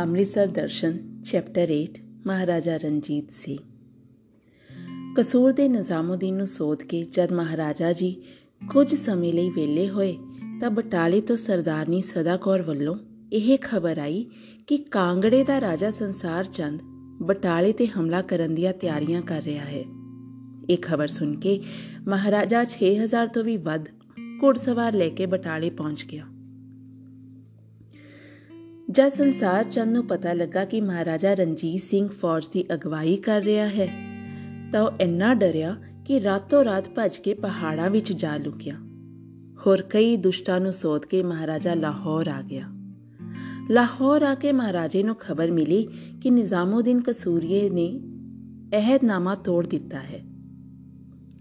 ਅੰਮ੍ਰਿਤਸਰ ਦਰਸ਼ਨ chapter 8 Maharaja Ranjit Singh. Kasur ਦੇ ਨਿਜ਼ਾਮਉਦੀਨ ਨੂੰ ਸੋਧ ਕੇ ਜਦ ਮਹਾਰਾਜਾ ਜੀ ਕੁਝ ਸਮੇਂ ਲਈ ਵੇਲੇ ਹੋਏ ਤਾਂ ਬਟਾਲੇ ਤੋਂ ਸਰਦਾਰਨੀ ਸਦਾ ਕੌਰ ਵੱਲੋਂ ਇਹ ਖਬਰ ਆਈ ਕਿ ਕਾਂਗੜੇ ਦਾ ਰਾਜਾ ਸੰਸਾਰ ਚੰਦ ਬਟਾਲੇ ਤੇ ਹਮਲਾ ਕਰਨ ਦੀਆਂ ਤਿਆਰੀਆਂ ਕਰ ਰਿਹਾ ਹੈ। ਇਹ ਖਬਰ ਸੁਣ ਕੇ ਮਹਾਰਾਜਾ 6000 ਤੋਂ ਵੀ ਵੱਧ ਘੋੜਸਵਾਰ ਲੈ ਕੇ ਬਟਾਲੇ ਪਹੁੰਚ ਗਿਆ। ਜਦ ਸੰਸਾਰ ਚੰਦ ਨੂੰ ਪਤਾ ਲੱਗਾ ਕਿ ਮਹਾਰਾਜਾ ਰਣਜੀਤ ਸਿੰਘ ਫੌਜ ਦੀ ਅਗਵਾਈ ਕਰ ਰਿਹਾ ਹੈ, ਤਾਂ ਉਹ ਇੰਨਾ ਡਰਿਆ ਕਿ ਰਾਤੋਂ ਰਾਤ ਭੱਜ ਕੇ ਪਹਾੜਾਂ ਵਿੱਚ ਜਾ ਲੁਕਿਆ। ਹੋਰ ਕਈ ਦੁਸ਼ਟਾਂ ਨੂੰ ਸੋਧ ਕੇ ਮਹਾਰਾਜਾ ਲਾਹੌਰ ਆ ਗਿਆ। ਲਾਹੌਰ ਆ ਕੇ ਮਹਾਰਾਜੇ ਨੂੰ ਖਬਰ ਮਿਲੀ ਕਿ ਨਿਜ਼ਾਮਉਦੀਨ ਕਸੂਰੀਏ ਨੇ ਅਹਿਦਨਾਮਾ ਤੋੜ ਦਿੱਤਾ ਹੈ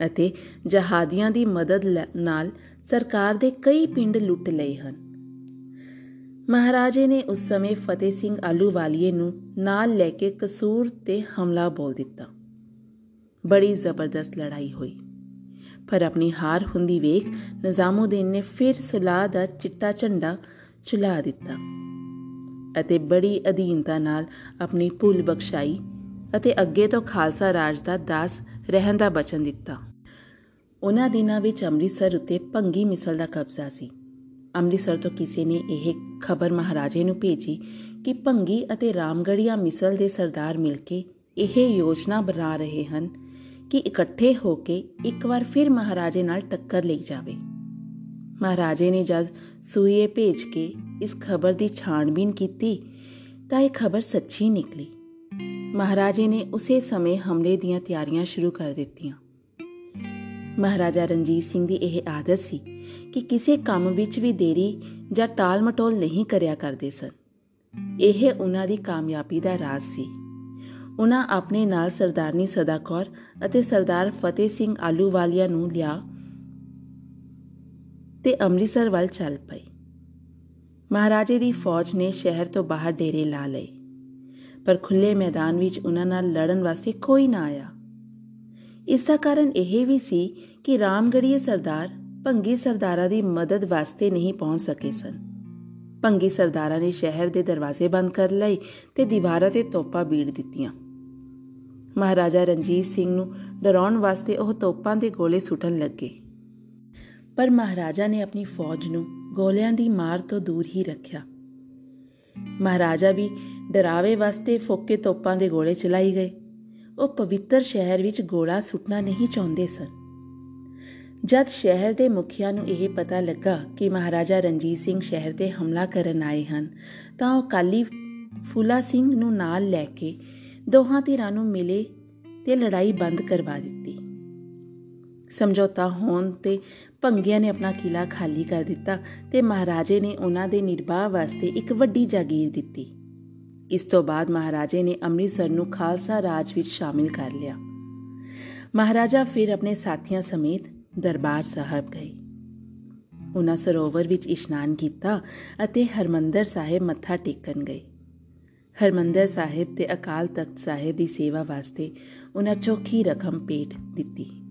ਅਤੇ ਜਹਾਦੀਆਂ ਦੀ ਮਦਦ ਨਾਲ ਸਰਕਾਰ ਦੇ ਕਈ ਪਿੰਡ ਲੁੱਟ ਲਏ ਹਨ। ਮਹਾਰਾਜੇ ਨੇ ਉਸ ਸਮੇਂ ਫਤਿਹ ਸਿੰਘ ਆਲੂਵਾਲੀਏ ਨੂੰ ਨਾਲ ਲੈ ਕੇ ਕਸੂਰ ਤੇ ਹਮਲਾ ਬੋਲ ਦਿੱਤਾ। ਬੜੀ ਜ਼ਬਰਦਸਤ ਲੜਾਈ ਹੋਈ। ਪਰ ਆਪਣੀ ਹਾਰ ਹੁੰਦੀ ਵੇਖ ਨਿਜ਼ਾਮਉਦੀਨ ਨੇ ਫਿਰ ਸੁਲਾਹ ਦਾ ਚਿੱਟਾ ਝੰਡਾ ਚੁਲਾ ਦਿੱਤਾ ਅਤੇ ਬੜੀ ਅਧੀਨਤਾ ਨਾਲ ਆਪਣੀ ਭੁੱਲ ਬਖਸ਼ਾਈ ਅਤੇ ਅੱਗੇ ਤੋਂ ਖਾਲਸਾ ਰਾਜ ਦਾ ਦਾਸ ਰਹਿਣ ਦਾ ਬਚਨ ਦਿੱਤਾ। ਉਹਨਾਂ ਦਿਨਾਂ ਵਿੱਚ ਅੰਮ੍ਰਿਤਸਰ ਉੱਤੇ ਭੰਗੀ ਮਿਸਲ ਦਾ ਕਬਜ਼ਾ ਸੀ। ਅੰਮ੍ਰਿਤਸਰ ਤੋਂ ਕਿਸੇ ਨੇ ਇਹ ਖਬਰ ਮਹਾਰਾਜੇ ਨੂੰ ਭੇਜੀ ਕਿ ਭੰਗੀ ਅਤੇ ਰਾਮਗੜੀਆ ਮਿਸਲ ਦੇ ਸਰਦਾਰ ਮਿਲ ਕੇ ਇਹ ਯੋਜਨਾ ਬਣਾ ਰਹੇ ਹਨ ਕਿ ਇਕੱਠੇ ਹੋ ਕੇ ਇੱਕ ਵਾਰ ਫਿਰ ਮਹਾਰਾਜੇ ਨਾਲ ਟੱਕਰ ਲਈ ਜਾਵੇ। ਮਹਾਰਾਜੇ ਨੇ ਜਦ ਸੂਏ ਭੇਜ ਕੇ ਇਸ ਖਬਰ ਦੀ ਛਾਣਬੀਨ ਕੀਤੀ ਤਾਂ ਇਹ ਖਬਰ ਸੱਚੀ ਨਿਕਲੀ। ਮਹਾਰਾਜੇ ਨੇ ਉਸੇ ਸਮੇਂ ਹਮਲੇ ਦੀਆਂ ਤਿਆਰੀਆਂ ਸ਼ੁਰੂ ਕਰ ਦਿੱਤੀਆਂ। ਮਹਾਰਾਜਾ ਰਣਜੀਤ ਸਿੰਘ ਦੀ ਇਹ ਆਦਤ ਸੀ ਕਿ ਕਿਸੇ ਕੰਮ ਵਿੱਚ ਵੀ ਦੇਰੀ ਜਾਂ ਟਾਲ-ਮਟੋਲ ਨਹੀਂ ਕਰਿਆ ਕਰਦੇ ਸਨ। ਇਹ ਉਹਨਾਂ ਦੀ ਕਾਮਯਾਬੀ ਦਾ ਰਾਜ਼ ਸੀ। ਉਹਨਾਂ ਆਪਣੇ ਨਾਲ ਸਰਦਾਰਨੀ ਸਦਾਕੌਰ ਅਤੇ ਸਰਦਾਰ ਫਤਿਹ ਸਿੰਘ ਆਲੂਵਾਲੀਆ ਨੂੰ ਲਿਆ ਤੇ ਅੰਮ੍ਰਿਤਸਰ ਵੱਲ ਚੱਲ ਪਏ। ਮਹਾਰਾਜੇ ਦੀ ਫੌਜ ਨੇ ਸ਼ਹਿਰ ਤੋਂ ਬਾਹਰ ਡੇਰੇ ਲਾ ਲਏ। ਪਰ ਖੁੱਲੇ ਮੈਦਾਨ ਵਿੱਚ ਉਹਨਾਂ ਨਾਲ ਲੜਨ ਵਾਸਤੇ ਕੋਈ ਨਾ ਆਇਆ। ਇਸ ਦਾ ਕਾਰਨ ਇਹ ਵੀ ਸੀ ਕਿ ਰਾਮਗੜੀਏ ਸਰਦਾਰ ਭੰਗੀ ਸਰਦਾਰਾਂ ਦੀ ਮਦਦ ਵਾਸਤੇ ਨਹੀਂ ਪਹੁੰਚ ਸਕੇ ਸਨ। ਭੰਗੀ ਸਰਦਾਰਾਂ ਨੇ ਸ਼ਹਿਰ ਦੇ ਦਰਵਾਜ਼ੇ ਬੰਦ ਕਰ ਲਏ ਤੇ ਦੀਵਾਰਾਂ ਤੇ ਤੋਪਾਂ ਬੀੜ ਦਿੱਤੀਆਂ। ਮਹਾਰਾਜਾ ਰਣਜੀਤ ਸਿੰਘ ਨੂੰ ਡਰਾਉਣ ਵਾਸਤੇ ਉਹ ਤੋਪਾਂ ਦੇ ਗੋਲੇ ਸੁੱਟਣ ਲੱਗੇ। ਪਰ ਮਹਾਰਾਜਾ ਨੇ ਆਪਣੀ ਫੌਜ ਨੂੰ ਗੋਲਿਆਂ ਦੀ ਮਾਰ ਤੋਂ ਦੂਰ ਹੀ ਰੱਖਿਆ। ਮਹਾਰਾਜਾ ਵੀ ਡਰਾਵੇ ਵਾਸਤੇ ਫੋਕੇ ਤੋਪਾਂ ਦੇ ਗੋਲੇ ਚਲਾਈ ਗਏ। ਉਹ ਪਵਿੱਤਰ ਸ਼ਹਿਰ ਵਿੱਚ ਗੋਲਾ ਸੁੱਟਣਾ ਨਹੀਂ ਚਾਹੁੰਦੇ ਸਨ। ਜਦ ਸ਼ਹਿਰ ਦੇ ਮੁਖੀਆਂ ਨੂੰ ਇਹ ਪਤਾ ਲੱਗਾ ਕਿ ਮਹਾਰਾਜਾ ਰਣਜੀਤ ਸਿੰਘ ਸ਼ਹਿਰ ਤੇ ਹਮਲਾ ਕਰਨ ਆਏ ਹਨ, ਤਾਂ ਉਹ ਕਾਲੀ ਫੂਲਾ ਸਿੰਘ ਨੂੰ ਨਾਲ ਲੈ ਕੇ ਦੋਹਾਂ ਧਿਰਾਂ ਨੂੰ ਮਿਲੇ ਤੇ ਲੜਾਈ ਬੰਦ ਕਰਵਾ ਦਿੱਤੀ। ਸਮਝੌਤਾ ਹੋਣ ਤੇ ਭੰਗਿਆਂ ਨੇ ਆਪਣਾ ਕਿਲਾ ਖਾਲੀ ਕਰ ਦਿੱਤਾ ਤੇ ਮਹਾਰਾਜੇ ਨੇ ਉਹਨਾਂ ਦੇ ਨਿਰਵਾਹ ਵਾਸਤੇ ਇੱਕ ਵੱਡੀ ਜਾਗੀਰ ਦਿੱਤੀ। ਇਸ ਤੋਂ ਬਾਅਦ ਮਹਾਰਾਜੇ ਨੇ ਅੰਮ੍ਰਿਤਸਰ ਨੂੰ ਖਾਲਸਾ ਰਾਜ ਵਿੱਚ ਸ਼ਾਮਿਲ ਕਰ ਲਿਆ। ਮਹਾਰਾਜਾ ਫਿਰ ਆਪਣੇ ਸਾਥੀਆਂ ਸਮੇਤ ਦਰਬਾਰ ਸਾਹਿਬ ਗਏ। ਉਹਨਾਂ ਸਰੋਵਰ ਵਿੱਚ ਇਸ਼ਨਾਨ ਕੀਤਾ ਅਤੇ ਹਰਮੰਦਰ ਸਾਹਿਬ ਮੱਥਾ ਟੇਕਣ ਗਏ। ਹਰਮੰਦਰ ਸਾਹਿਬ ਤੇ ਅਕਾਲ ਤਖਤ ਸਾਹਿਬ ਦੀ ਸੇਵਾ ਵਾਸਤੇ ਉਹਨਾਂ ਚੋਖੀ ਰਕਮ ਪੇਟ ਦਿੱਤੀ।